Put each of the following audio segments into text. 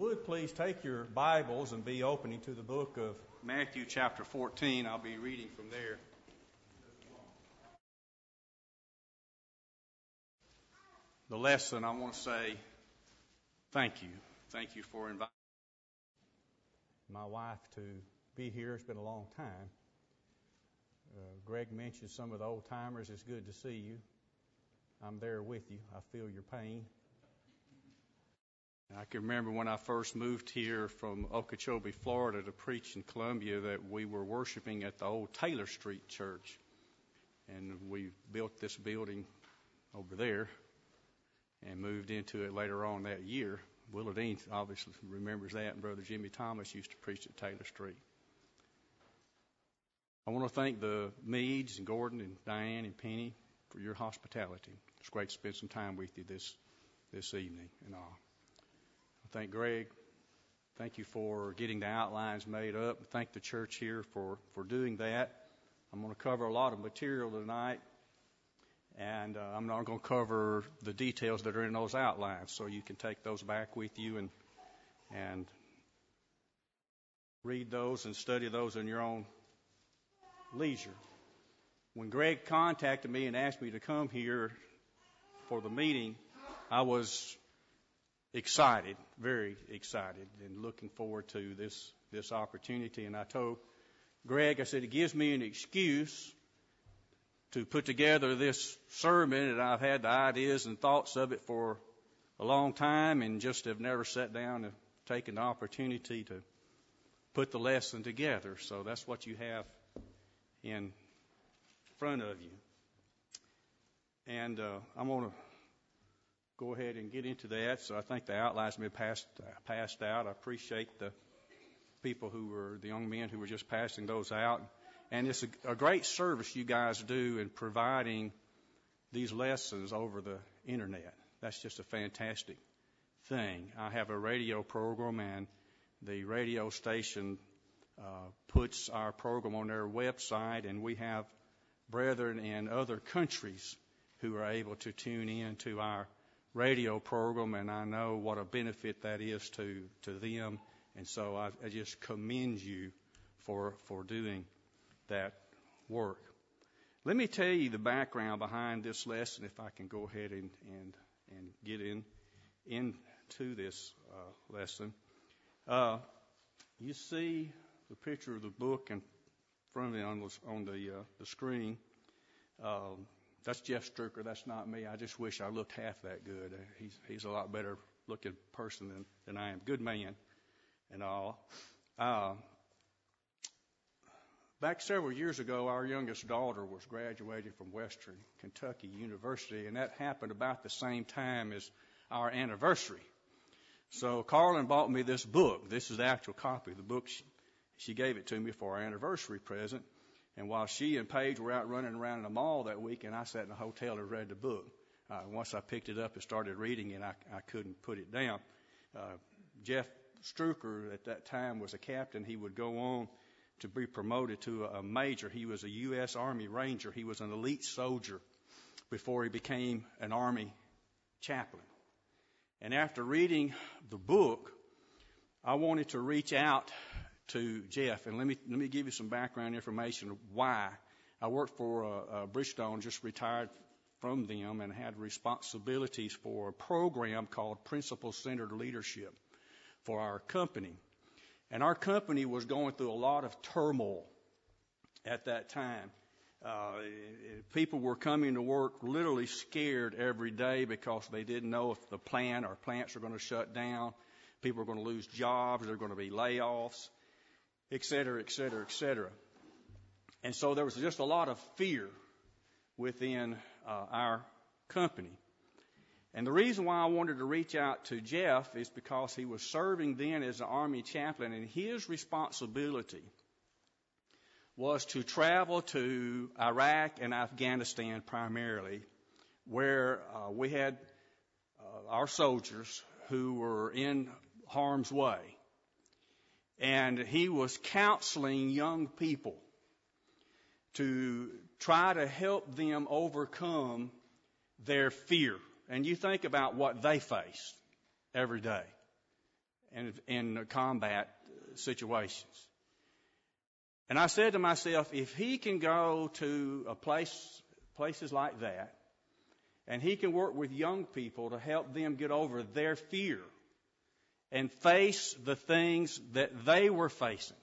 would please take your Bibles and be opening to the book of Matthew, chapter 14. I'll be reading from there. The lesson, I want to say thank you. Thank you for inviting my wife to be here. It's been a long time. Uh, Greg mentioned some of the old timers. It's good to see you. I'm there with you. I feel your pain. I can remember when I first moved here from Okeechobee, Florida to preach in Columbia that we were worshiping at the old Taylor Street Church. And we built this building over there and moved into it later on that year. Willardine obviously remembers that, and Brother Jimmy Thomas used to preach at Taylor Street. I want to thank the Meads and Gordon and Diane and Penny for your hospitality. It's great to spend some time with you this this evening and all. Thank Greg. Thank you for getting the outlines made up. Thank the church here for, for doing that. I'm going to cover a lot of material tonight, and uh, I'm not going to cover the details that are in those outlines, so you can take those back with you and and read those and study those in your own leisure. When Greg contacted me and asked me to come here for the meeting, I was excited, very excited, and looking forward to this this opportunity. And I told Greg, I said, it gives me an excuse to put together this sermon, and I've had the ideas and thoughts of it for a long time, and just have never sat down and taken the opportunity to put the lesson together. So that's what you have in front of you. And uh, I'm going to go ahead and get into that. So I think the outlines been passed, passed out. I appreciate the people who were, the young men who were just passing those out. And it's a, a great service you guys do in providing these lessons over the internet. That's just a fantastic thing. I have a radio program and the radio station uh, puts our program on their website and we have brethren in other countries who are able to tune in to our radio program, and I know what a benefit that is to, to them. And so I, I just commend you for, for doing that work. Let me tell you the background behind this lesson, if I can go ahead and, and, and get in into this uh, lesson. Uh, you see the picture of the book in front of you on the, on the, uh, the screen. Um, that's Jeff Struecker. That's not me. I just wish I looked half that good. He's he's a lot better looking person than than I am. Good man, and all. Uh, back several years ago, our youngest daughter was graduating from Western Kentucky University, and that happened about the same time as our anniversary. So Carlin bought me this book. This is the actual copy. The book she, she gave it to me for our anniversary present. And while she and Paige were out running around in the mall that weekend, I sat in a hotel and read the book. Uh, once I picked it up and started reading it, I, I couldn't put it down. Uh, Jeff Struecker at that time was a captain. He would go on to be promoted to a major. He was a U.S. Army Ranger. He was an elite soldier before he became an Army chaplain. And after reading the book, I wanted to reach out to Jeff, and let me let me give you some background information why. I worked for uh, uh, Bridgestone, just retired from them, and had responsibilities for a program called Principle Centered Leadership for our company. And our company was going through a lot of turmoil at that time. Uh, people were coming to work literally scared every day because they didn't know if the plant or plants are going to shut down. People are going to lose jobs. There are going to be layoffs et cetera, et cetera, et cetera. And so there was just a lot of fear within uh, our company. And the reason why I wanted to reach out to Jeff is because he was serving then as an Army chaplain, and his responsibility was to travel to Iraq and Afghanistan primarily, where uh, we had uh, our soldiers who were in harm's way. And he was counseling young people to try to help them overcome their fear. And you think about what they faced every day. in, in combat situations. And I said to myself, if he can go to a place, places like that, and he can work with young people to help them get over their fear and face the things that they were facing,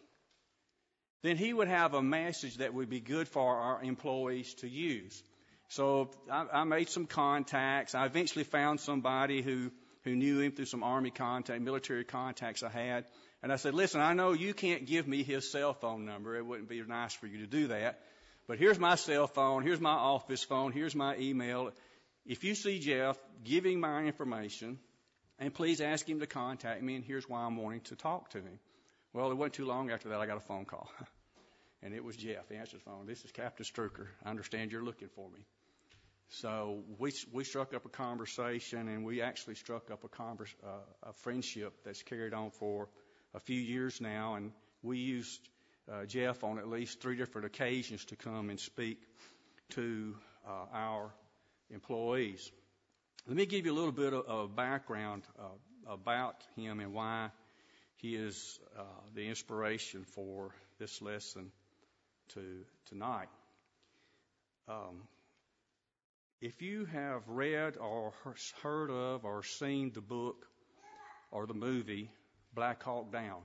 then he would have a message that would be good for our employees to use. So I, I made some contacts. I eventually found somebody who, who knew him through some army contact, military contacts I had. And I said, listen, I know you can't give me his cell phone number. It wouldn't be nice for you to do that. But here's my cell phone. Here's my office phone. Here's my email. If you see Jeff, him my information and please ask him to contact me. And here's why I'm wanting to talk to him. Well, it wasn't too long after that I got a phone call. and it was Jeff. He answered the phone. This is Captain Struecker. I understand you're looking for me. So we we struck up a conversation, and we actually struck up a converse, uh, a friendship that's carried on for a few years now. And we used uh, Jeff on at least three different occasions to come and speak to uh, our employees. Let me give you a little bit of, background uh, about him and why he is uh, the inspiration for this lesson to tonight. Um, if you have read or heard of or seen the book or the movie Black Hawk Down,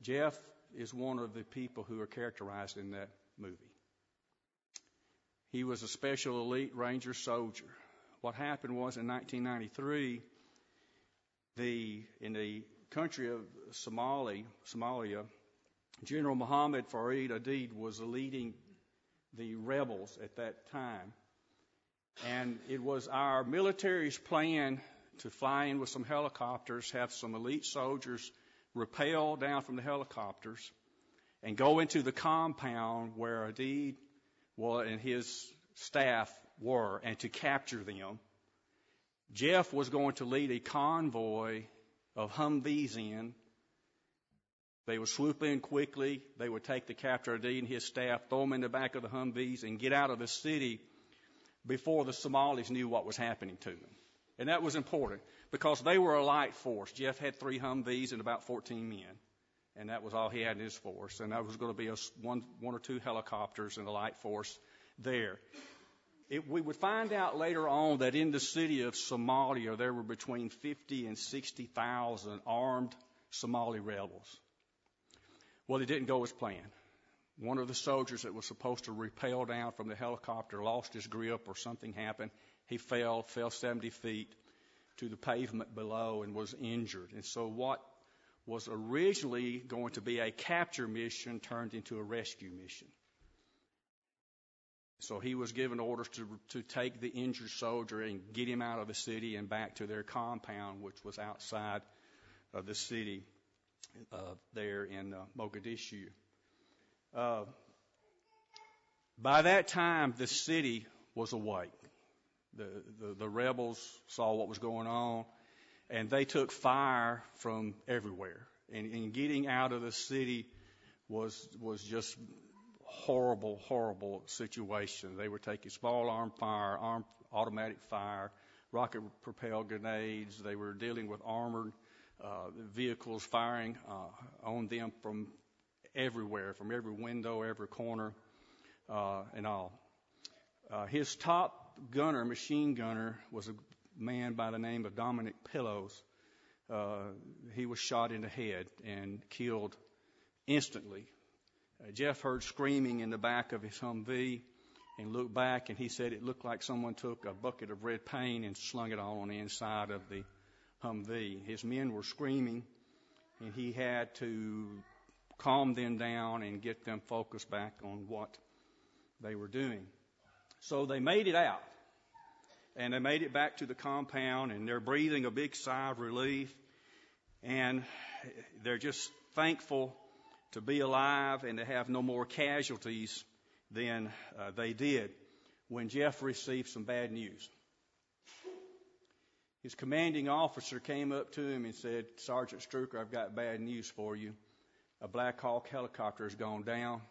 Jeff is one of the people who are characterized in that movie. He was a special elite ranger soldier. What happened was in 1993, the in the country of Somali, Somalia, General Mohammed Farrah Aidid was leading the rebels at that time. And it was our military's plan to fly in with some helicopters, have some elite soldiers rappel down from the helicopters, and go into the compound where Aidid and his staff were, and to capture them. Jeff was going to lead a convoy of Humvees in. They would swoop in quickly. They would take the captor Aidid and his staff, throw them in the back of the Humvees, and get out of the city before the Somalis knew what was happening to them. And that was important because they were a light force. Jeff had three Humvees and about 14 men. And that was all he had in his force. And that was going to be a, one, one or two helicopters and a light force there. It, we would find out later on that in the city of Somalia, there were between 50 and 60,000 armed Somali rebels. Well, it didn't go as planned. One of the soldiers that was supposed to rappel down from the helicopter lost his grip or something happened. He fell, fell 70 feet to the pavement below and was injured. And so what was originally going to be a capture mission turned into a rescue mission. So he was given orders to, to take the injured soldier and get him out of the city and back to their compound, which was outside of the city uh, there in uh, Mogadishu. Uh, by that time, the city was awake. The, the, the rebels saw what was going on, and they took fire from everywhere. And, and getting out of the city was was just horrible, horrible situation. They were taking small arm fire, armed automatic fire, rocket propelled grenades. They were dealing with armored uh, vehicles firing uh, on them from everywhere, from every window, every corner, uh, and all. Uh, his top gunner, machine gunner, was a man by the name of Dominic Pillows. Uh, he was shot in the head and killed instantly. Uh, Jeff heard screaming in the back of his Humvee and looked back, and he said it looked like someone took a bucket of red paint and slung it all on the inside of the Humvee. His men were screaming, and he had to calm them down and get them focused back on what they were doing. So they made it out. And they made it back to the compound and they're breathing a big sigh of relief. And they're just thankful to be alive and to have no more casualties than uh, they did when Jeff received some bad news. His commanding officer came up to him and said, Sergeant Struecker, I've got bad news for you a Black Hawk helicopter has gone down.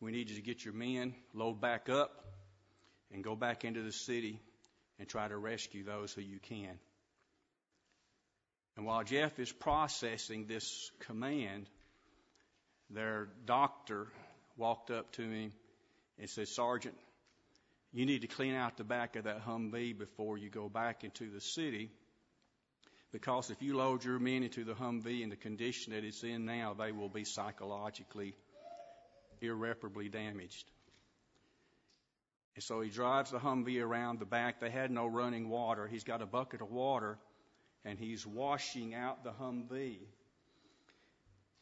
We need you to get your men, load back up, and go back into the city and try to rescue those who you can. And while Jeff is processing this command, their doctor walked up to him and said, Sergeant, you need to clean out the back of that Humvee before you go back into the city. Because if you load your men into the Humvee in the condition that it's in now, they will be psychologically irreparably damaged. And so he drives the Humvee around the back. They had no running water. He's got a bucket of water and he's washing out the Humvee.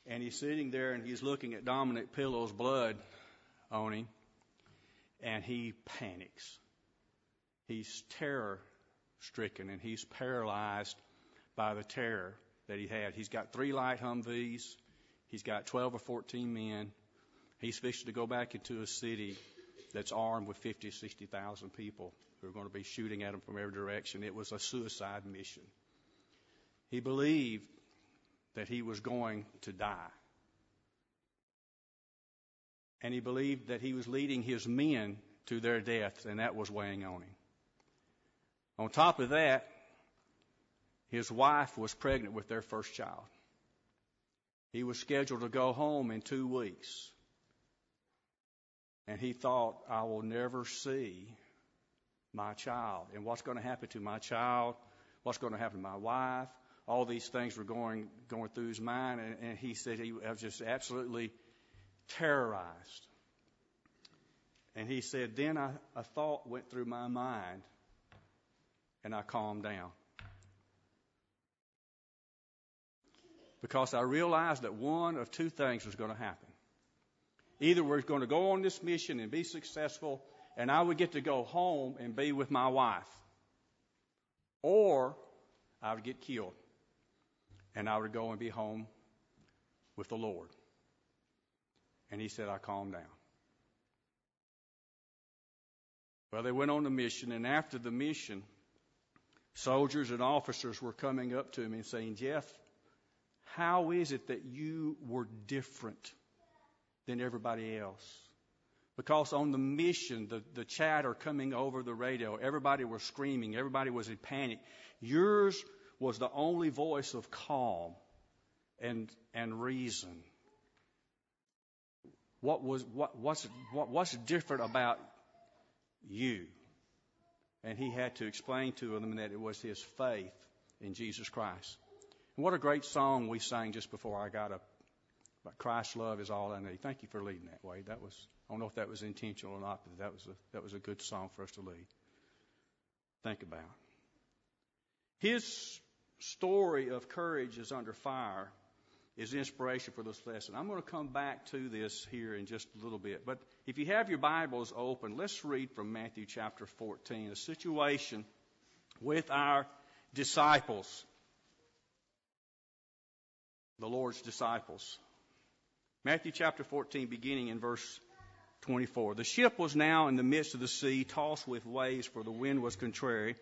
And he's sitting there and he's looking at Dominic Pillow's blood on him and he panics. He's terror stricken and he's paralyzed by the terror that he had. He's got three light Humvees. He's got 12 or 14 men. He's fixing to go back into a city that's armed with 50, 60,000 people who are going to be shooting at him from every direction. It was a suicide mission. He believed that he was going to die. And he believed that he was leading his men to their death, and that was weighing on him. On top of that, his wife was pregnant with their first child. He was scheduled to go home in two weeks. And he thought, I will never see my child. And what's going to happen to my child? What's going to happen to my wife? All these things were going, going through his mind. And, and he said he was just absolutely terrorized. And he said, Then I, a thought went through my mind, and I calmed down. Because I realized that one of two things was going to happen. Either we're going to go on this mission and be successful, and I would get to go home and be with my wife, or I would get killed, and I would go and be home with the Lord. And he said, I calmed down. Well, they went on the mission, and after the mission, soldiers and officers were coming up to me and saying, Jeff, how is it that you were different than everybody else? Because on the mission, the, the chatter coming over the radio, everybody was screaming, everybody was in panic. Yours was the only voice of calm and, and reason. What was, what, what's, what, what's different about you? And he had to explain to them that it was his faith in Jesus Christ. And what a great song we sang just before I got up. But Christ's love is all I need. Thank you for leading that way. That was, I don't know if that was intentional or not, but that was a, that was a good song for us to lead. Think about. His story of courage is under fire is inspiration for this lesson. I'm going to come back to this here in just a little bit. But if you have your Bibles open, let's read from Matthew chapter 14, a situation with our disciples, the Lord's disciples. Matthew chapter 14, beginning in verse 24. The ship was now in the midst of the sea, tossed with waves, for the wind was contrary.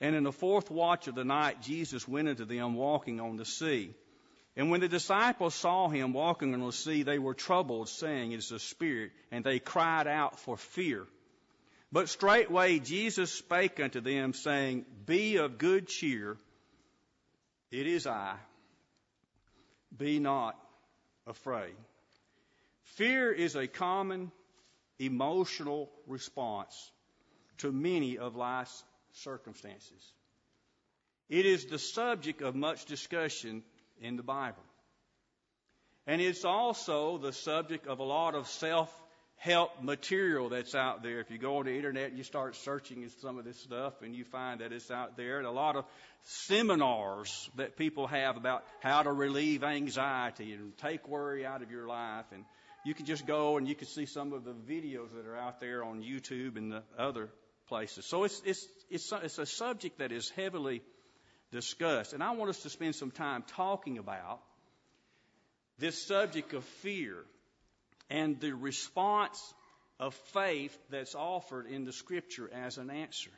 And in the fourth watch of the night, Jesus went into them walking on the sea. And when the disciples saw him walking on the sea, they were troubled, saying, It is a spirit, and they cried out for fear. But straightway Jesus spake unto them, saying, Be of good cheer, it is I. Be not afraid. Fear is a common emotional response to many of life's circumstances. It is the subject of much discussion in the Bible. And it's also the subject of a lot of self help material that's out there. If you go on the internet and you start searching some of this stuff and you find that it's out there, and a lot of seminars that people have about how to relieve anxiety and take worry out of your life. And you can just go and you can see some of the videos that are out there on YouTube and the other places. So it's, it's, it's, it's a subject that is heavily discussed. And I want us to spend some time talking about this subject of fear and the response of faith that's offered in the scripture as an answer.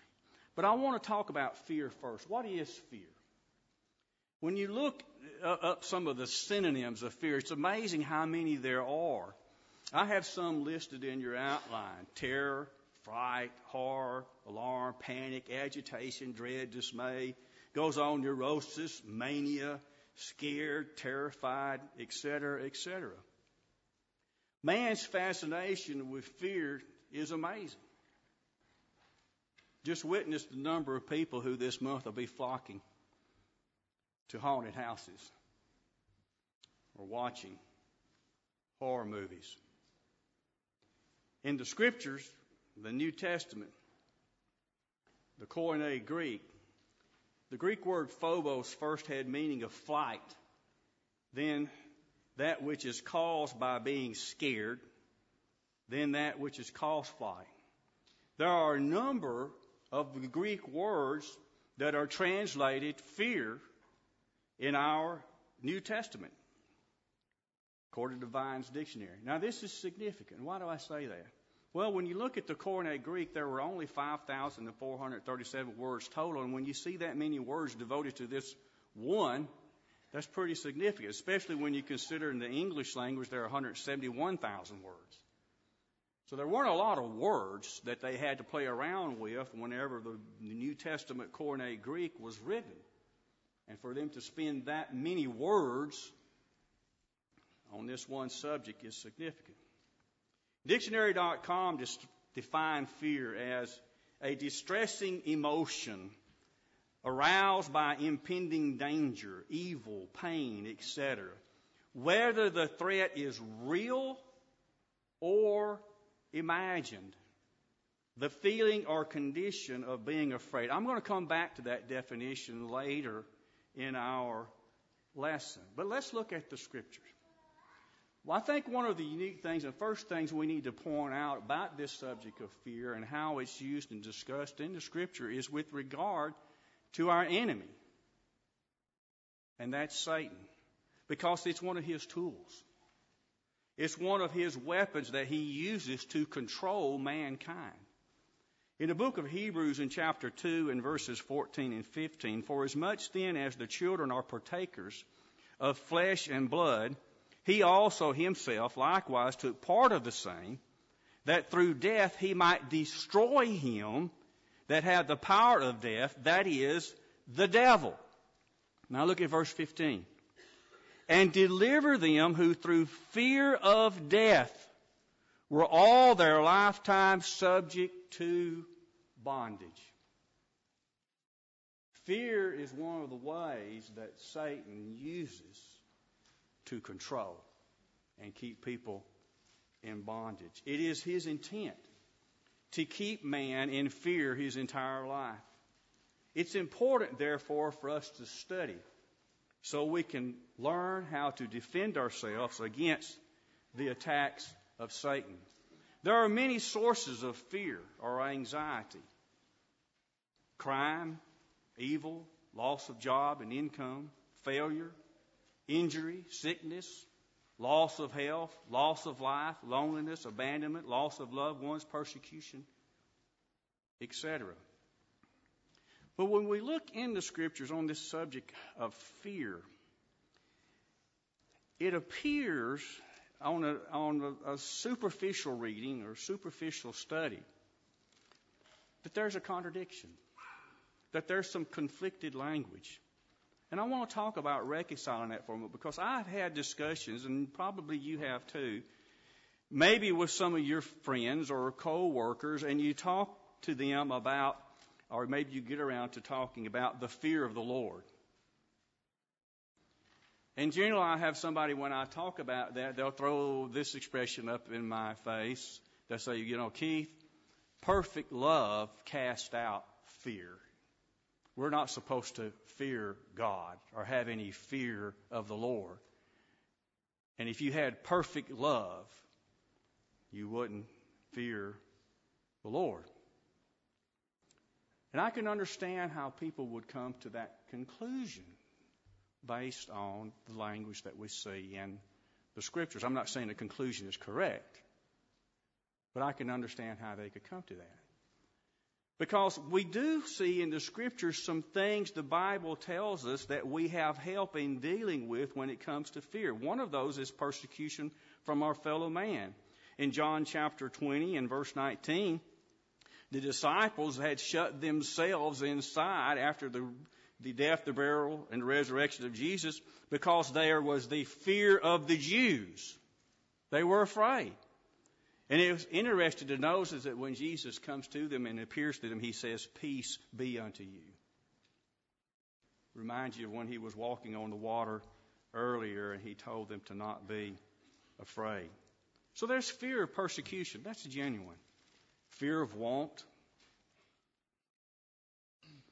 But I want to talk about fear first. What is fear? When you look up some of the synonyms of fear, it's amazing how many there are. I have some listed in your outline terror, fright, horror, alarm, panic, agitation, dread, dismay, Goes on neurosis, mania, scared, terrified, etc., etc. Man's fascination with fear is amazing. Just witness the number of people who this month will be flocking to haunted houses or watching horror movies. In the scriptures, the New Testament, the Koine Greek, the Greek word phobos first had meaning of flight, then that which is caused by being scared, then that which is caused flight. There are a number of Greek words that are translated fear in our New Testament, according to Vine's dictionary. Now, this is significant. Why do I say that? Well, when you look at the Koine Greek, there were only 5,437 words total, and when you see that many words devoted to this one, that's pretty significant, especially when you consider in the English language there are 171,000 words. So there weren't a lot of words that they had to play around with whenever the New Testament Koine Greek was written. And for them to spend that many words on this one subject is significant. Dictionary.com just defined fear as a distressing emotion aroused by impending danger, evil, pain, etc. Whether the threat is real or imagined. The feeling or condition of being afraid. I'm going to come back to that definition later in our lesson. But let's look at the scriptures. Well, I think one of the unique things and first things we need to point out about this subject of fear and how it's used and discussed in the scripture is with regard to our enemy. And that's Satan. Because it's one of his tools. It's one of his weapons that he uses to control mankind. In the book of Hebrews, in chapter 2, and verses 14 and 15, for as much then as the children are partakers of flesh and blood, he also himself likewise took part of the same, that through death he might destroy him that had the power of death, that is, the devil. Now look at verse 15. And deliver them who through fear of death were all their lifetime subject to bondage. Fear is one of the ways that Satan uses to control and keep people in bondage. It is his intent to keep man in fear his entire life. It's important, therefore, for us to study so we can learn how to defend ourselves against the attacks of Satan. There are many sources of fear or anxiety crime, evil, loss of job and income, failure, injury, sickness, loss of health, loss of life, loneliness, abandonment, loss of loved ones, persecution, etc. But when we look in the scriptures on this subject of fear, it appears on a, on a, a superficial reading or superficial study that there's a contradiction, that there's some conflicted language. And I want to talk about reconciling that for a moment because I've had discussions, and probably you have too, maybe with some of your friends or co-workers, and you talk to them about, or maybe you get around to talking about the fear of the Lord. In general, I have somebody when I talk about that, they'll throw this expression up in my face. They'll say, you know, Keith, perfect love casts out fear. We're not supposed to fear God or have any fear of the Lord. And if you had perfect love, you wouldn't fear the Lord. And I can understand how people would come to that conclusion based on the language that we see in the scriptures. I'm not saying the conclusion is correct, but I can understand how they could come to that. Because we do see in the scriptures some things the Bible tells us that we have help in dealing with when it comes to fear. One of those is persecution from our fellow man. In John chapter 20 and verse 19, the disciples had shut themselves inside after the the death, the burial, and the resurrection of Jesus because there was the fear of the Jews. They were afraid. And it was interesting to notice that when Jesus comes to them and appears to them, he says, Peace be unto you. Reminds you of when he was walking on the water earlier and he told them to not be afraid. So there's fear of persecution. That's genuine. Fear of want.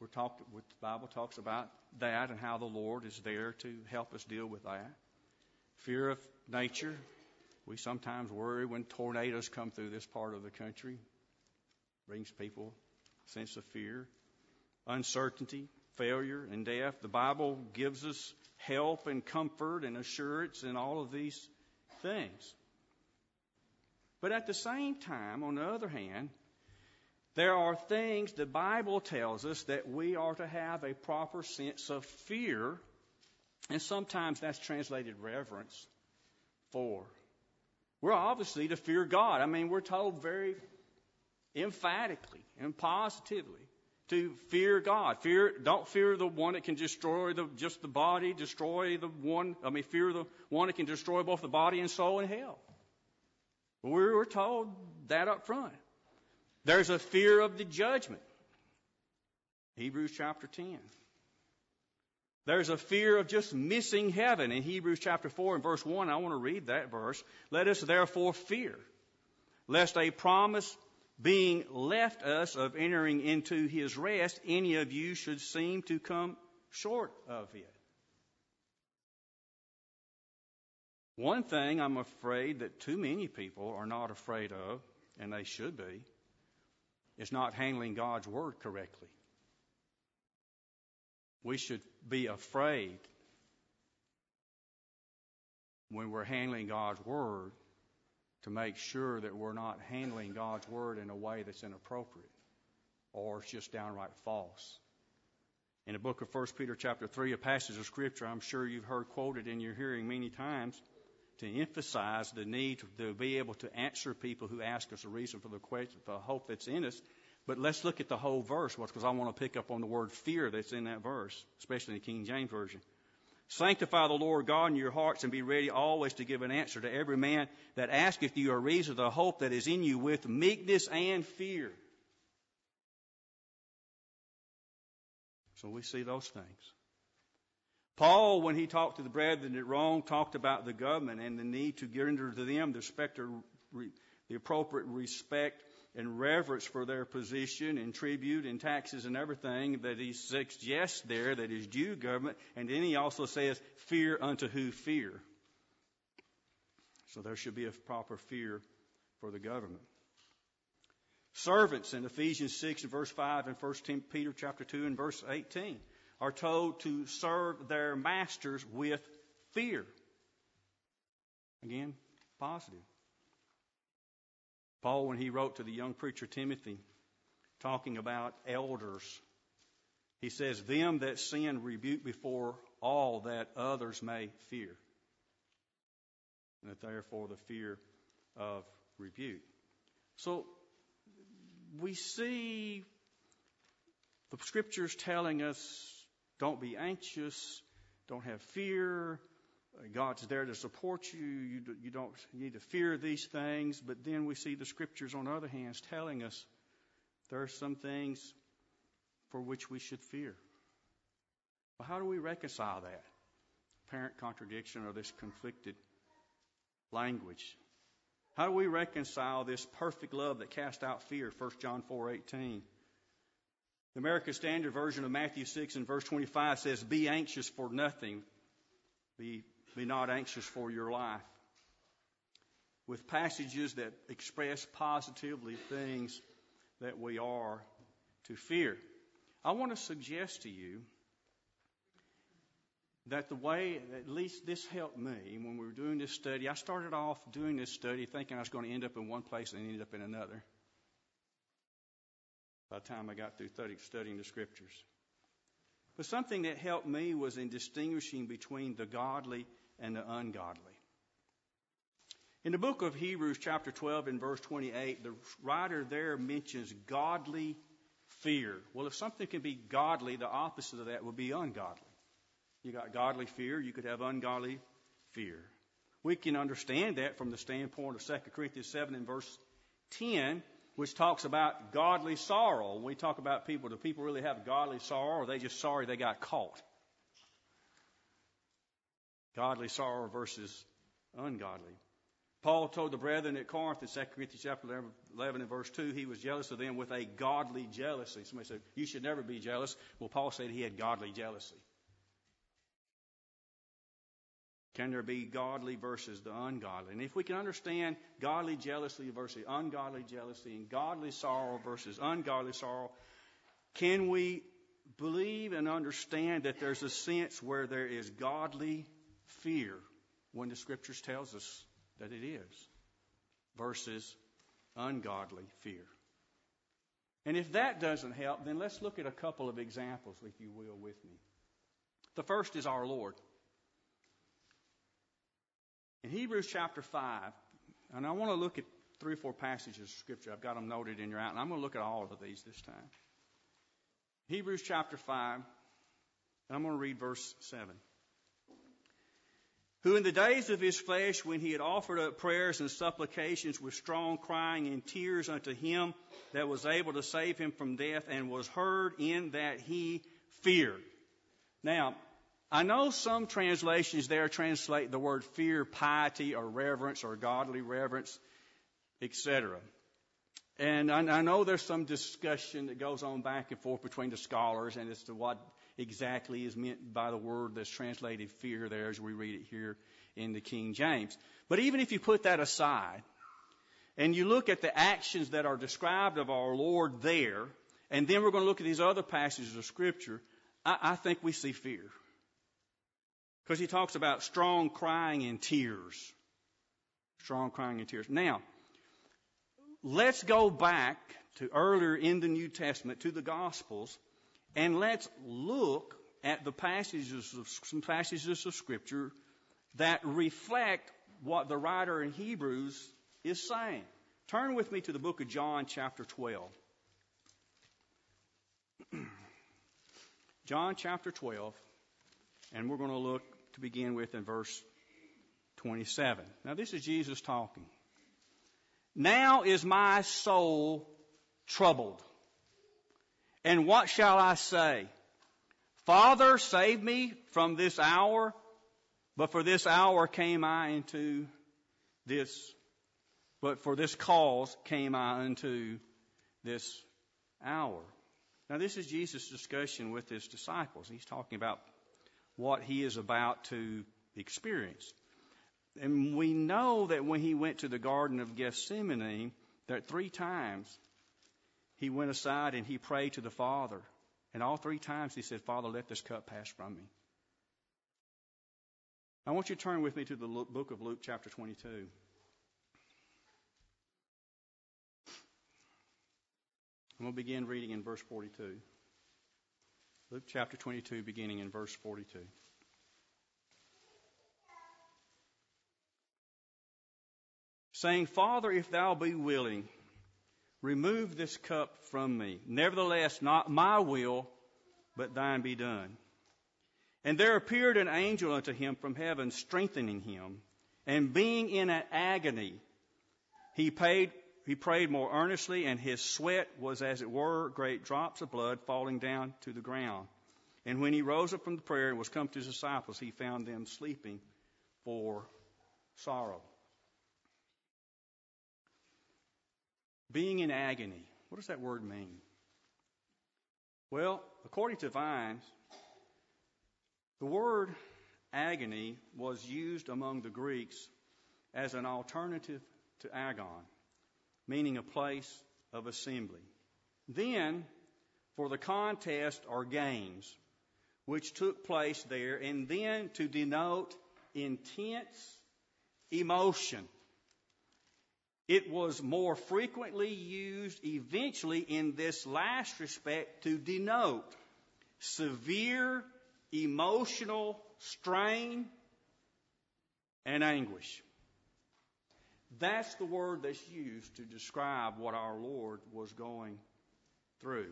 We're talked, the Bible talks about that and how the Lord is there to help us deal with that. Fear of nature. We sometimes worry when tornadoes come through this part of the country. Brings people a sense of fear. Uncertainty, failure, and death. The Bible gives us help and comfort and assurance in all of these things. But at the same time, on the other hand, there are things the Bible tells us that we are to have a proper sense of fear, and sometimes that's translated reverence for. We're obviously to fear God. I mean, we're told very emphatically and positively to fear God. Fear, don't fear the one that can destroy the, just the body, destroy the one, I mean, fear the one that can destroy both the body and soul in hell. We were told that up front. There's a fear of the judgment. Hebrews chapter 10. There's a fear of just missing heaven in Hebrews chapter 4 and verse 1. I want to read that verse. Let us therefore fear, lest a promise being left us of entering into his rest, any of you should seem to come short of it. One thing I'm afraid that too many people are not afraid of, and they should be, is not handling God's Word correctly. We should be afraid when we're handling God's Word to make sure that we're not handling God's Word in a way that's inappropriate or it's just downright false. In the book of 1 Peter chapter 3, a passage of Scripture I'm sure you've heard quoted in your hearing many times, to emphasize the need to be able to answer people who ask us a reason for the question, the hope that's in us. But let's look at the whole verse, because I want to pick up on the word fear that's in that verse, especially in the King James Version. Sanctify the Lord God in your hearts and be ready always to give an answer to every man that asketh you a reason of the hope that is in you with meekness and fear. So we see those things. Paul, when he talked to the brethren at Rome, talked about the government and the need to render to them the, the appropriate respect and reverence for their position and tribute and taxes and everything that he suggests there that is due government. And then he also says, fear unto who fear. So there should be a proper fear for the government. Servants in Ephesians 6 and verse 5 and 1 Peter chapter 2 and verse 18 are told to serve their masters with fear. Again, positive. Paul, when he wrote to the young preacher Timothy, talking about elders, he says, Them that sin rebuke before all that others may fear. And that therefore the fear of rebuke. So we see the scriptures telling us don't be anxious. Don't have fear. God's there to support you. You, you don't need to fear these things. But then we see the scriptures, on the other hand, telling us there are some things for which we should fear. Well, how do we reconcile that? Apparent contradiction or this conflicted language. How do we reconcile this perfect love that casts out fear? 1 John 4:18. The American Standard Version of Matthew 6 and verse 25 says, Be anxious for nothing. Be, be not anxious for your life. With passages that express positively things that we are to fear. I want to suggest to you that the way, at least this helped me when we were doing this study, I started off doing this study thinking I was going to end up in one place and ended up in another by the time I got through studying the scriptures. But something that helped me was in distinguishing between the godly and the ungodly. In the book of Hebrews, chapter 12, and verse 28, the writer there mentions godly fear. Well, if something can be godly, the opposite of that would be ungodly. You got godly fear, you could have ungodly fear. We can understand that from the standpoint of 2 Corinthians 7 and verse 10, which talks about godly sorrow. When we talk about people, do people really have godly sorrow or are they just sorry they got caught? Godly sorrow versus ungodly. Paul told the brethren at Corinth in 2 Corinthians chapter 11 and verse 2, he was jealous of them with a godly jealousy. Somebody said, You should never be jealous. Well, Paul said he had godly jealousy. Can there be godly versus the ungodly? And if we can understand godly jealousy versus ungodly jealousy and godly sorrow versus ungodly sorrow, can we believe and understand that there's a sense where there is godly fear when the scriptures tells us that it is versus ungodly fear. And if that doesn't help, then let's look at a couple of examples, if you will, with me. The first is our Lord. In Hebrews chapter 5, and I want to look at three or four passages of Scripture. I've got them noted in your outline. I'm going to look at all of these this time. Hebrews chapter 5, and I'm going to read verse 7 who in the days of his flesh, when he had offered up prayers and supplications with strong crying and tears unto him that was able to save him from death, and was heard in that he feared. Now, I know some translations there translate the word fear, piety, or reverence, or godly reverence, etc. And I know there's some discussion that goes on back and forth between the scholars and as to what exactly is meant by the word that's translated fear there as we read it here in the King James. But even if you put that aside and you look at the actions that are described of our Lord there, and then we're going to look at these other passages of Scripture, I, I think we see fear. Because he talks about strong crying and tears. Strong crying and tears. Now, let's go back to earlier in the New Testament, to the Gospels, and let's look at the passages of some passages of Scripture that reflect what the writer in Hebrews is saying. Turn with me to the book of John, chapter 12. John chapter 12, and we're going to look to begin with in verse 27. Now, this is Jesus talking. Now is my soul troubled. And what shall I say? Father, save me from this hour. But for this hour came I into this, but for this cause came I unto this hour. Now, this is Jesus' discussion with his disciples. He's talking about what he is about to experience. And we know that when he went to the Garden of Gethsemane, that three times he went aside and he prayed to the Father. And all three times he said, Father, let this cup pass from me. I want you to turn with me to the book of Luke, chapter 22. I'm going to begin reading in verse 42. Luke chapter 22, beginning in verse 42. Saying, Father, if thou be willing, Remove this cup from me. Nevertheless, not my will, but thine be done. And there appeared an angel unto him from heaven, strengthening him. And being in an agony, he, paid, he prayed more earnestly, and his sweat was as it were great drops of blood falling down to the ground. And when he rose up from the prayer and was come to his disciples, he found them sleeping for sorrow. Being in agony. What does that word mean? Well, according to Vines, the word agony was used among the Greeks as an alternative to agon, meaning a place of assembly. Then, for the contest or games, which took place there, and then to denote intense emotion it was more frequently used eventually in this last respect to denote severe emotional strain and anguish. That's the word that's used to describe what our Lord was going through.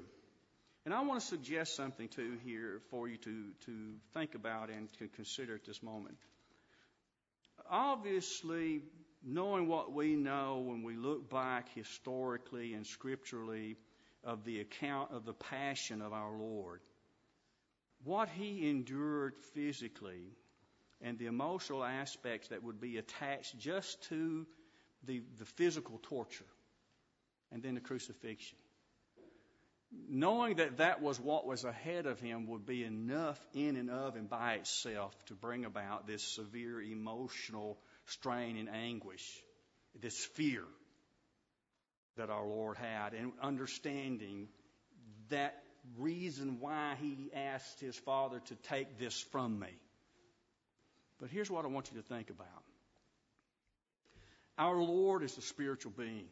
And I want to suggest something too here for you to, to think about and to consider at this moment. Obviously, knowing what we know when we look back historically and scripturally of the account of the passion of our Lord, what he endured physically and the emotional aspects that would be attached just to the, the physical torture and then the crucifixion. Knowing that that was what was ahead of him would be enough in and of and by itself to bring about this severe emotional strain and anguish, this fear that our Lord had, and understanding that reason why he asked his Father to take this from me. But here's what I want you to think about our Lord is a spiritual being.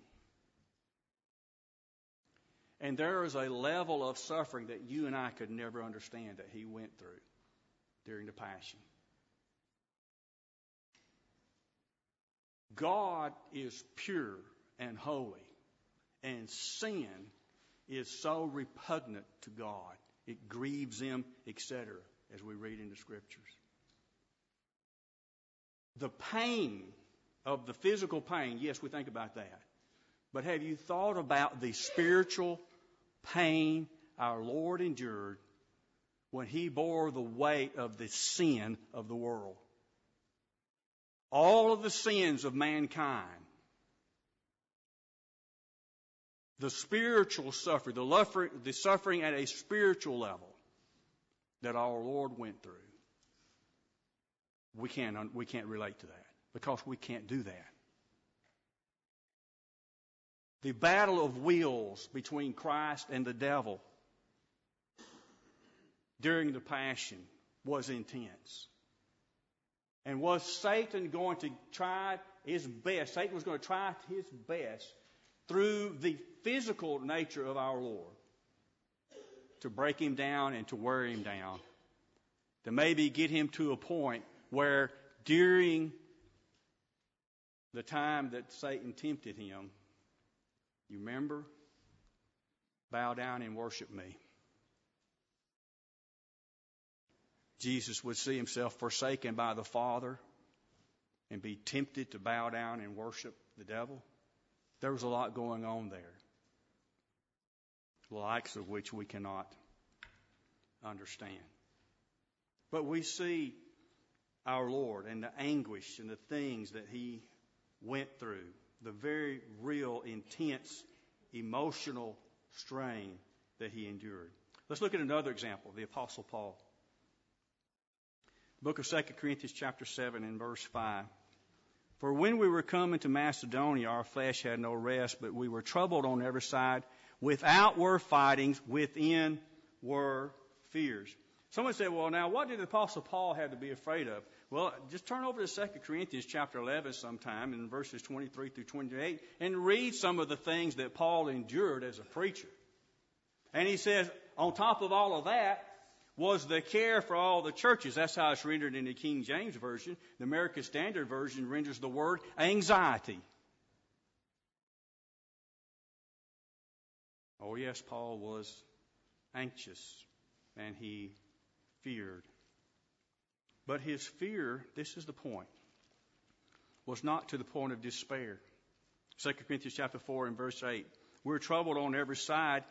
And there is a level of suffering that you and I could never understand that he went through during the Passion. God is pure and holy, and sin is so repugnant to God. It grieves him, etc., as we read in the scriptures. The pain of the physical pain, yes, we think about that. But have you thought about the spiritual pain our Lord endured when he bore the weight of the sin of the world? All of the sins of mankind. The spiritual suffering, the, suffering at a spiritual level that our Lord went through. We can't, we can't relate to that because we can't do that. The battle of wills between Christ and the devil during the Passion was intense. And was Satan going to try his best? Satan was going to try his best through the physical nature of our Lord to break him down and to wear him down. To maybe get him to a point where during the time that Satan tempted him, you remember? Bow down and worship me. Jesus would see himself forsaken by the Father and be tempted to bow down and worship the devil. There was a lot going on there, the likes of which we cannot understand. But we see our Lord and the anguish and the things that he went through, the very real, intense, emotional strain that he endured. Let's look at another example, the Apostle Paul. Book of 2 Corinthians chapter 7 and verse 5. For when we were coming to Macedonia, our flesh had no rest, but we were troubled on every side. Without were fightings, within were fears. Someone said, well, now, what did the Apostle Paul have to be afraid of? Well, just turn over to 2 Corinthians chapter 11 sometime in verses 23 through 28 and read some of the things that Paul endured as a preacher. And he says, on top of all of that, was the care for all the churches. That's how it's rendered in the King James Version. The American Standard Version renders the word anxiety. Oh, yes, Paul was anxious and he feared. But his fear, this is the point, was not to the point of despair. 2 Corinthians chapter 4 and verse 8. We're troubled on every side,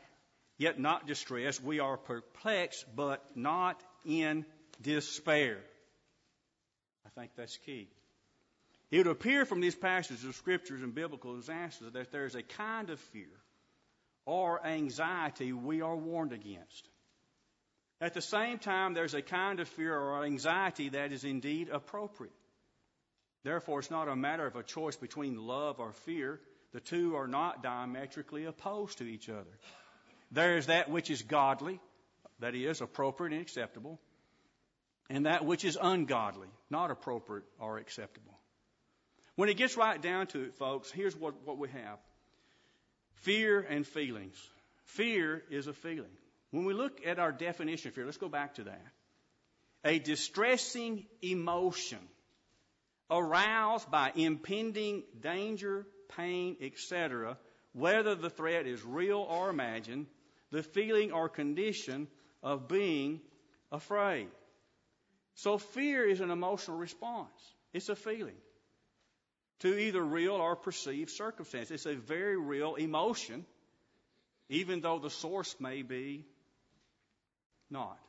yet not distressed. We are perplexed, but not in despair. I think that's key. It would appear from these passages of scriptures and biblical disasters that there's a kind of fear or anxiety we are warned against. At the same time, there's a kind of fear or anxiety that is indeed appropriate. Therefore, it's not a matter of a choice between love or fear. The two are not diametrically opposed to each other. There is that which is godly, that is, appropriate and acceptable, and that which is ungodly, not appropriate or acceptable. When it gets right down to it, folks, here's what, what we have fear and feelings. Fear is a feeling. When we look at our definition of fear, let's go back to that. A distressing emotion aroused by impending danger, pain, etc., whether the threat is real or imagined, the feeling or condition of being afraid. So fear is an emotional response. It's a feeling to either real or perceived circumstance. It's a very real emotion, even though the source may be not.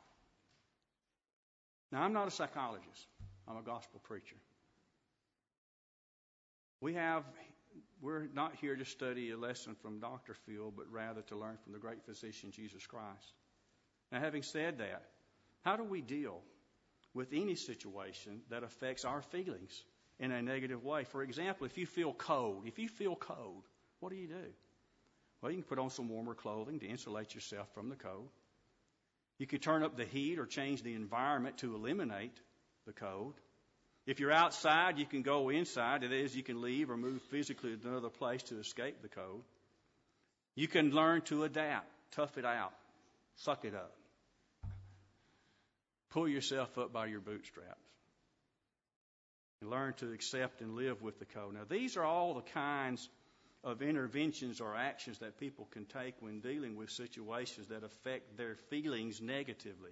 Now, I'm not a psychologist. I'm a gospel preacher. We have, we're not here to study a lesson from Dr. Phil, but rather to learn from the great physician, Jesus Christ. Now, having said that, how do we deal with any situation that affects our feelings in a negative way? For example, if you feel cold, if you feel cold, what do you do? Well, you can put on some warmer clothing to insulate yourself from the cold. You can turn up the heat or change the environment to eliminate the cold. If you're outside, you can go inside. That is, you can leave or move physically to another place to escape the cold. You can learn to adapt, tough it out, suck it up. Pull yourself up by your bootstraps. And learn to accept and live with the cold. Now, these are all the kinds of interventions or actions that people can take when dealing with situations that affect their feelings negatively.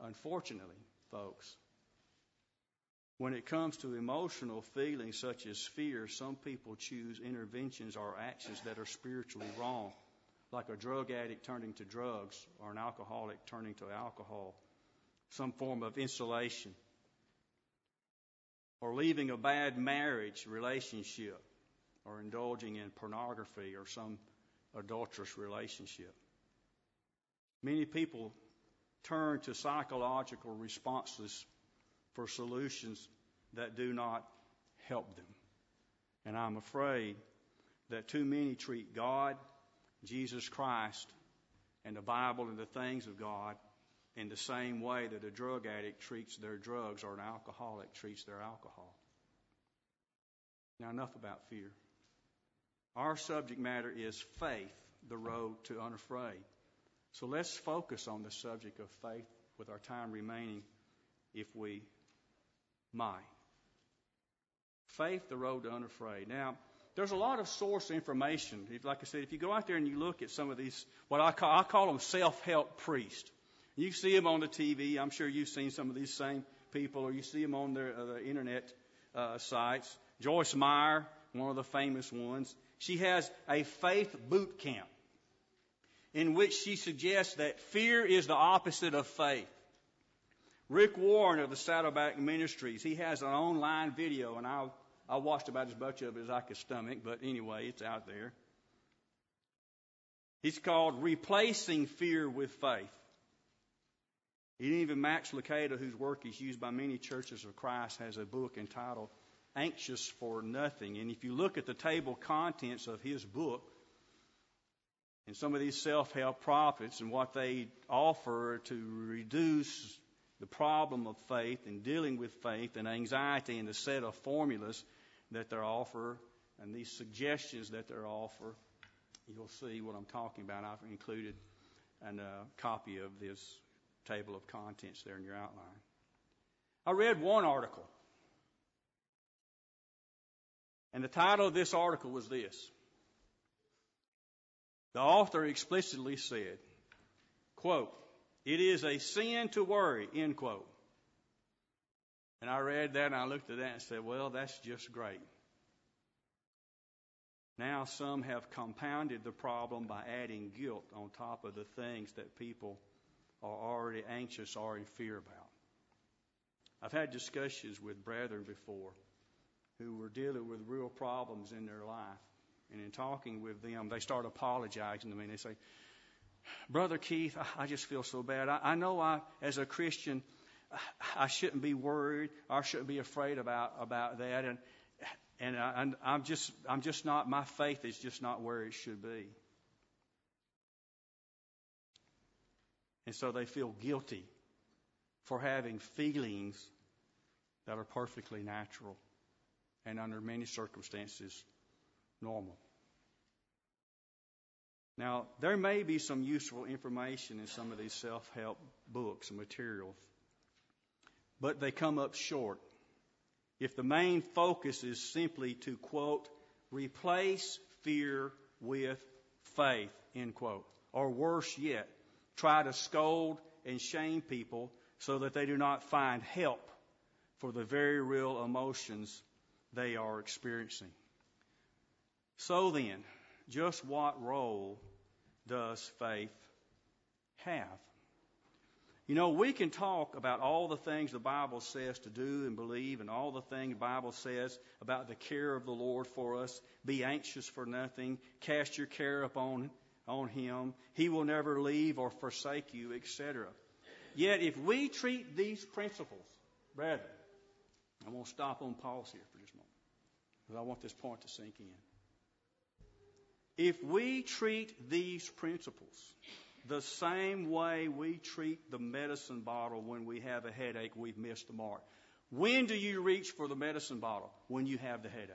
Unfortunately, folks, when it comes to emotional feelings such as fear, some people choose interventions or actions that are spiritually wrong, like a drug addict turning to drugs or an alcoholic turning to alcohol, some form of insulation, or leaving a bad marriage relationship, or indulging in pornography or some adulterous relationship. Many people turn to psychological responses for solutions that do not help them. And I'm afraid that too many treat God, Jesus Christ, and the Bible and the things of God in the same way that a drug addict treats their drugs or an alcoholic treats their alcohol. Now, enough about fear. Our subject matter is faith, the road to unafraid. So let's focus on the subject of faith with our time remaining if we might. Faith, the road to unafraid. Now, there's a lot of source information. Like I said, if you go out there and you look at some of these, what I call, I call them self-help priests. You see them on the TV. I'm sure you've seen some of these same people, or you see them on their uh, the internet uh, sites. Joyce Meyer, one of the famous ones, she has a faith boot camp in which she suggests that fear is the opposite of faith. Rick Warren of the Saddleback Ministries, he has an online video, and I I watched about as much of it as I could stomach, but anyway, it's out there. It's called Replacing Fear with Faith. Even Max Lucado, whose work is used by many churches of Christ, has a book entitled Anxious for Nothing. And if you look at the table contents of his book, and some of these self help prophets and what they offer to reduce the problem of faith and dealing with faith and anxiety and the set of formulas that they're offer and these suggestions that they're offer, you'll see what I'm talking about. I've included a uh, copy of this table of contents there in your outline. I read one article, and the title of this article was this. The author explicitly said, quote, it is a sin to worry, end quote. And I read that and I looked at that and said, well, that's just great. Now some have compounded the problem by adding guilt on top of the things that people are already anxious or in fear about. I've had discussions with brethren before who were dealing with real problems in their life. And in talking with them, they start apologizing to me. And they say, Brother Keith, I just feel so bad. I, know I, as a Christian, I shouldn't be worried. I shouldn't be afraid about about that. And and I'm just I'm just not. My faith is just not where it should be. And so they feel guilty for having feelings that are perfectly natural and under many circumstances normal. Now, there may be some useful information in some of these self help books and materials, but they come up short. If the main focus is simply to, quote, replace fear with faith, end quote. or worse yet, try to scold and shame people so that they do not find help for the very real emotions they are experiencing. So then, just what role does faith have? You know, we can talk about all the things the Bible says to do and believe, and all the things the Bible says about the care of the Lord for us. Be anxious for nothing. Cast your care upon on Him. He will never leave or forsake you, etc. Yet, if we treat these principles, brethren, I'm going to stop on pause here for just a moment because I want this point to sink in. If we treat these principles the same way we treat the medicine bottle when we have a headache, we've missed the mark. When do you reach for the medicine bottle? When you have the headache.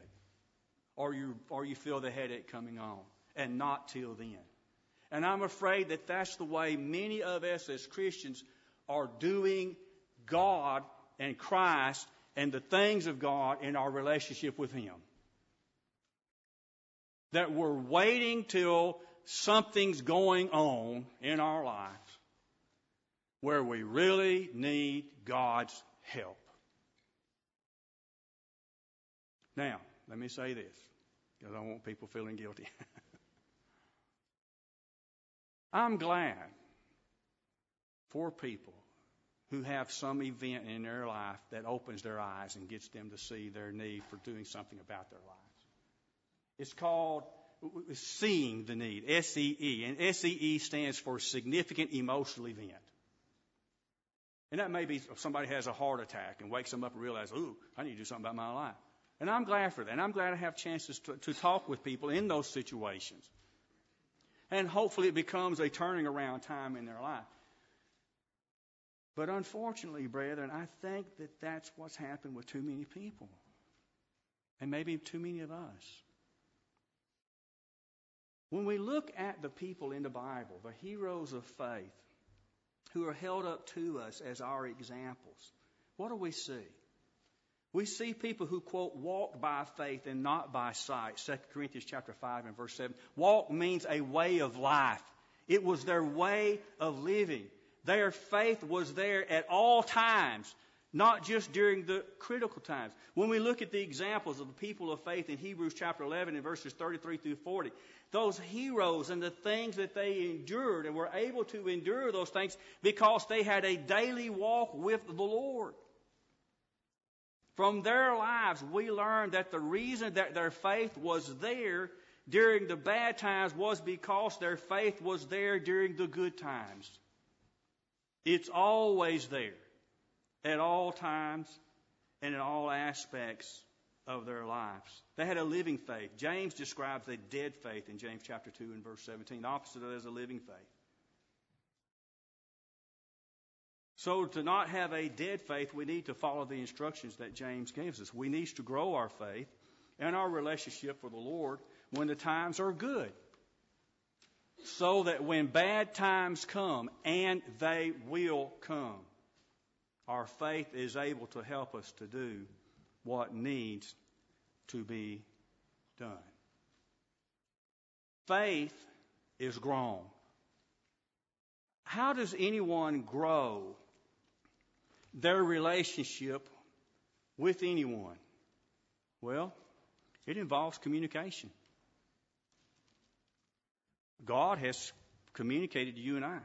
Or you, or you feel the headache coming on, and not till then. And I'm afraid that that's the way many of us as Christians are doing God and Christ and the things of God in our relationship with Him that we're waiting till something's going on in our lives where we really need God's help. Now, let me say this, because I want people feeling guilty. I'm glad for people who have some event in their life that opens their eyes and gets them to see their need for doing something about their life. It's called seeing the need, S-E-E. And S-E-E stands for significant emotional event. And that may be somebody has a heart attack and wakes them up and realizes, ooh, I need to do something about my life. And I'm glad for that. And I'm glad I have chances to, to talk with people in those situations. And hopefully it becomes a turning around time in their life. But unfortunately, brethren, I think that that's what's happened with too many people. And maybe too many of us. When we look at the people in the Bible, the heroes of faith, who are held up to us as our examples, what do we see? We see people who quote walked by faith and not by sight. 2 Corinthians chapter 5 and verse 7. Walk means a way of life. It was their way of living. Their faith was there at all times not just during the critical times. When we look at the examples of the people of faith in Hebrews chapter 11 and verses 33 through 40, those heroes and the things that they endured and were able to endure those things because they had a daily walk with the Lord. From their lives, we learn that the reason that their faith was there during the bad times was because their faith was there during the good times. It's always there at all times and in all aspects of their lives. They had a living faith. James describes a dead faith in James chapter 2 and verse 17. The opposite of that is a living faith. So to not have a dead faith, we need to follow the instructions that James gives us. We need to grow our faith and our relationship with the Lord when the times are good. So that when bad times come, and they will come, our faith is able to help us to do what needs to be done. Faith is grown. How does anyone grow their relationship with anyone? Well, it involves communication. God has communicated to you and I.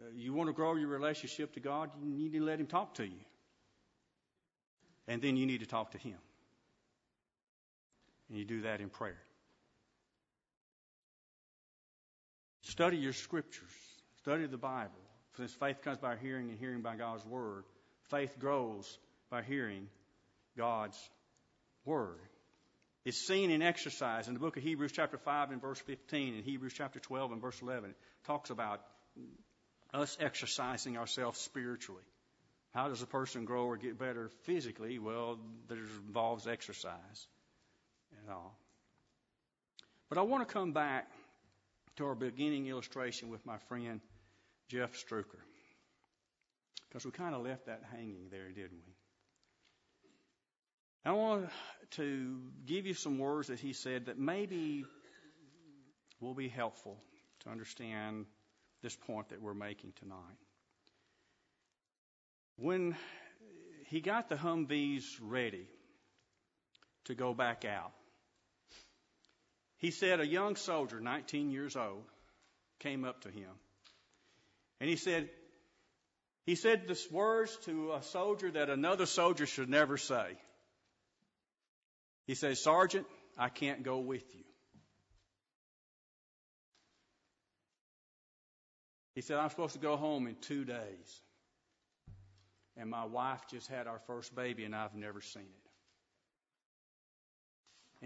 Uh, you want to grow your relationship to God, you need to let Him talk to you. And then you need to talk to Him. And you do that in prayer. Study your scriptures. Study the Bible. Since faith comes by hearing and hearing by God's Word, faith grows by hearing God's Word. It's seen in exercise. In the book of Hebrews, chapter 5, and verse 15, and Hebrews, chapter 12, and verse 11, it talks about us exercising ourselves spiritually. How does a person grow or get better physically? Well, that involves exercise and all. But I want to come back to our beginning illustration with my friend Jeff Struecker. Because we kind of left that hanging there, didn't we? I want to give you some words that he said that maybe will be helpful to understand this point that we're making tonight. When he got the Humvees ready to go back out, he said a young soldier, 19 years old, came up to him. And he said, he said this words to a soldier that another soldier should never say. He said, Sergeant, I can't go with you. He said, I'm supposed to go home in two days. And my wife just had our first baby, and I've never seen it.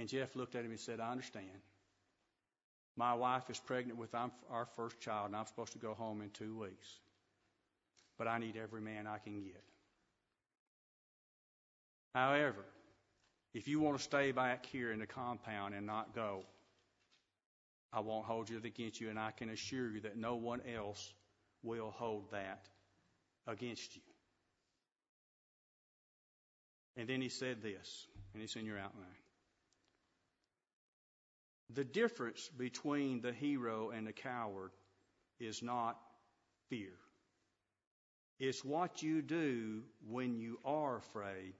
And Jeff looked at him and said, I understand. My wife is pregnant with our first child, and I'm supposed to go home in two weeks. But I need every man I can get. However, if you want to stay back here in the compound and not go, I won't hold it against you, and I can assure you that no one else will hold that against you. And then he said this, and it's in your outline. The difference between the hero and the coward is not fear. It's what you do when you are afraid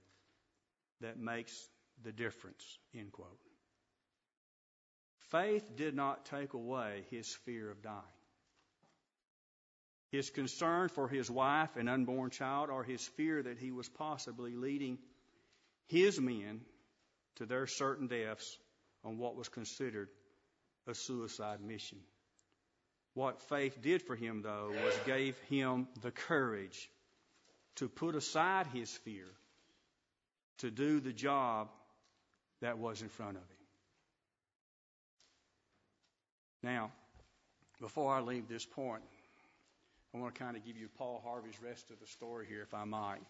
that makes the difference. End quote. Faith did not take away his fear of dying. His concern for his wife and unborn child, or his fear that he was possibly leading his men to their certain deaths on what was considered a suicide mission. What faith did for him, though, was gave him the courage to put aside his fear to do the job that was in front of him. Now, before I leave this point, I want to kind of give you Paul Harvey's rest of the story here, if I might.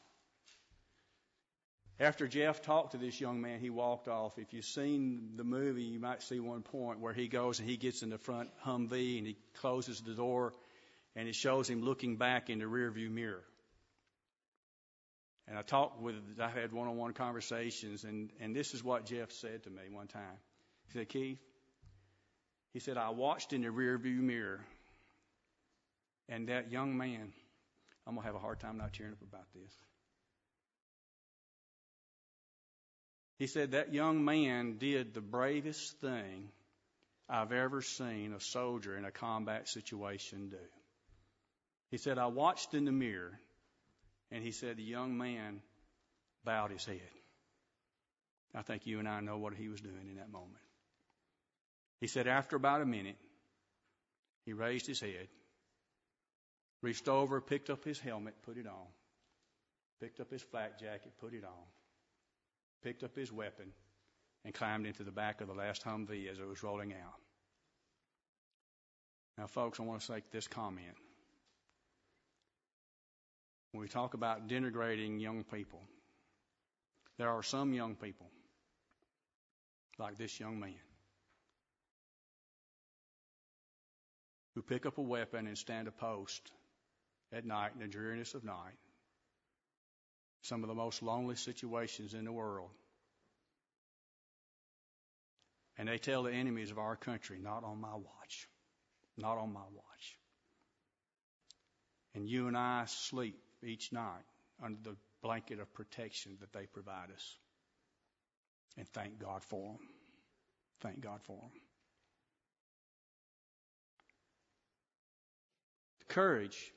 After Jeff talked to this young man, he walked off. If you've seen the movie, you might see one point where he goes and he gets in the front Humvee and he closes the door and it shows him looking back in the rearview mirror. And I talked with, I had one-on-one conversations, and, and this is what Jeff said to me one time. He said, Keith, he said, I watched in the rearview mirror, and that young man, I'm going to have a hard time not tearing up about this. He said, that young man did the bravest thing I've ever seen a soldier in a combat situation do. He said, I watched in the mirror and he said the young man bowed his head. I think you and I know what he was doing in that moment. He said after about a minute, he raised his head, reached over, picked up his helmet, put it on, picked up his flak jacket, put it on, picked up his weapon, and climbed into the back of the last Humvee as it was rolling out. Now, folks, I want to make this comment when we talk about denigrating young people, there are some young people, like this young man, who pick up a weapon and stand a post at night in the dreariness of night, some of the most lonely situations in the world. And they tell the enemies of our country, not on my watch. Not on my watch. And you and I sleep each night under the blanket of protection that they provide us. And thank God for them. Thank God for them. Courage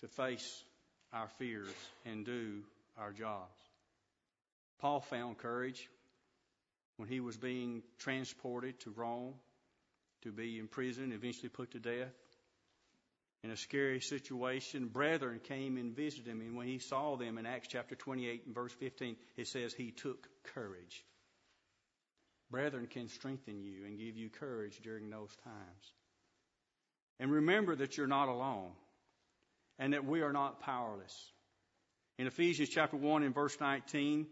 to face our fears and do our jobs. Paul found courage when he was being transported to Rome to be imprisoned, eventually put to death in a scary situation, brethren came and visited him. And when he saw them in Acts chapter 28 and verse 15, it says he took courage. Brethren can strengthen you and give you courage during those times. And remember that you're not alone and that we are not powerless. In Ephesians chapter 1 and verse 19,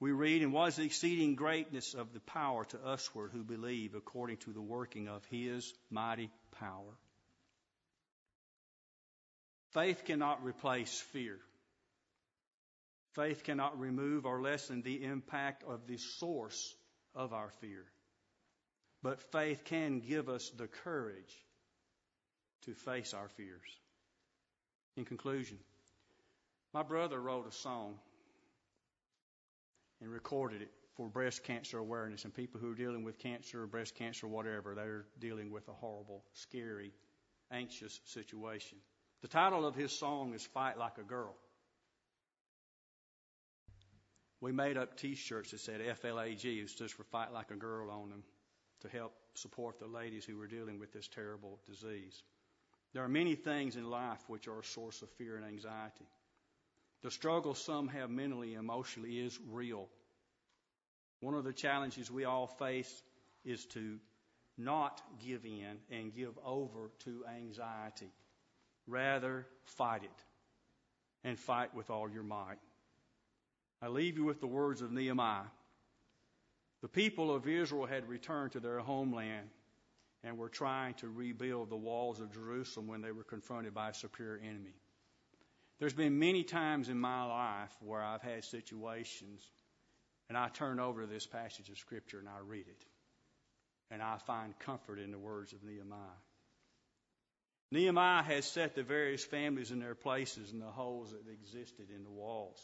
we read, And was the exceeding greatness of the power to usward who believe according to the working of his mighty power. Faith cannot replace fear. Faith cannot remove or lessen the impact of the source of our fear. but faith can give us the courage to face our fears. In conclusion, my brother wrote a song and recorded it for breast cancer awareness and people who are dealing with cancer, breast cancer, whatever. They're dealing with a horrible, scary, anxious situation. The title of his song is Fight Like a Girl. We made up t shirts that said FLAG, it stood for Fight Like a Girl on them to help support the ladies who were dealing with this terrible disease. There are many things in life which are a source of fear and anxiety. The struggle some have mentally and emotionally is real. One of the challenges we all face is to not give in and give over to anxiety. Rather, fight it and fight with all your might. I leave you with the words of Nehemiah. The people of Israel had returned to their homeland and were trying to rebuild the walls of Jerusalem when they were confronted by a superior enemy. There's been many times in my life where I've had situations and I turn over this passage of Scripture and I read it. And I find comfort in the words of Nehemiah. Nehemiah has set the various families in their places in the holes that existed in the walls.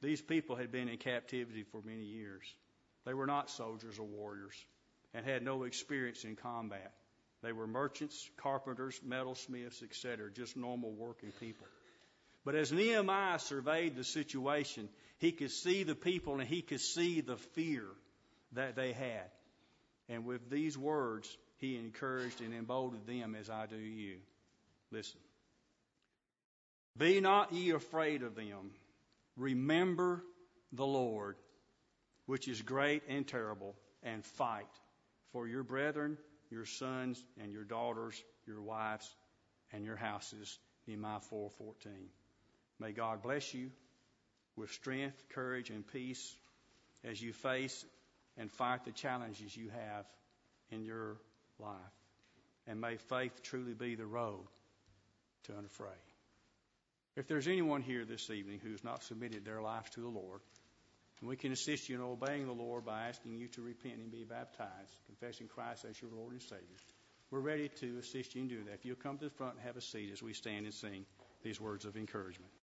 These people had been in captivity for many years. They were not soldiers or warriors and had no experience in combat. They were merchants, carpenters, metalsmiths, etc., just normal working people. But as Nehemiah surveyed the situation, he could see the people and he could see the fear that they had. And with these words, he encouraged and emboldened them as I do you. Listen. Be not ye afraid of them. Remember the Lord, which is great and terrible, and fight for your brethren, your sons, and your daughters, your wives, and your houses. Nehemiah 4:14. May God bless you with strength, courage, and peace as you face and fight the challenges you have in your life. And may faith truly be the road to unafraid. If there's anyone here this evening who's not submitted their life to the Lord, and we can assist you in obeying the Lord by asking you to repent and be baptized, confessing Christ as your Lord and Savior. We're ready to assist you in doing that. If you'll come to the front and have a seat as we stand and sing these words of encouragement.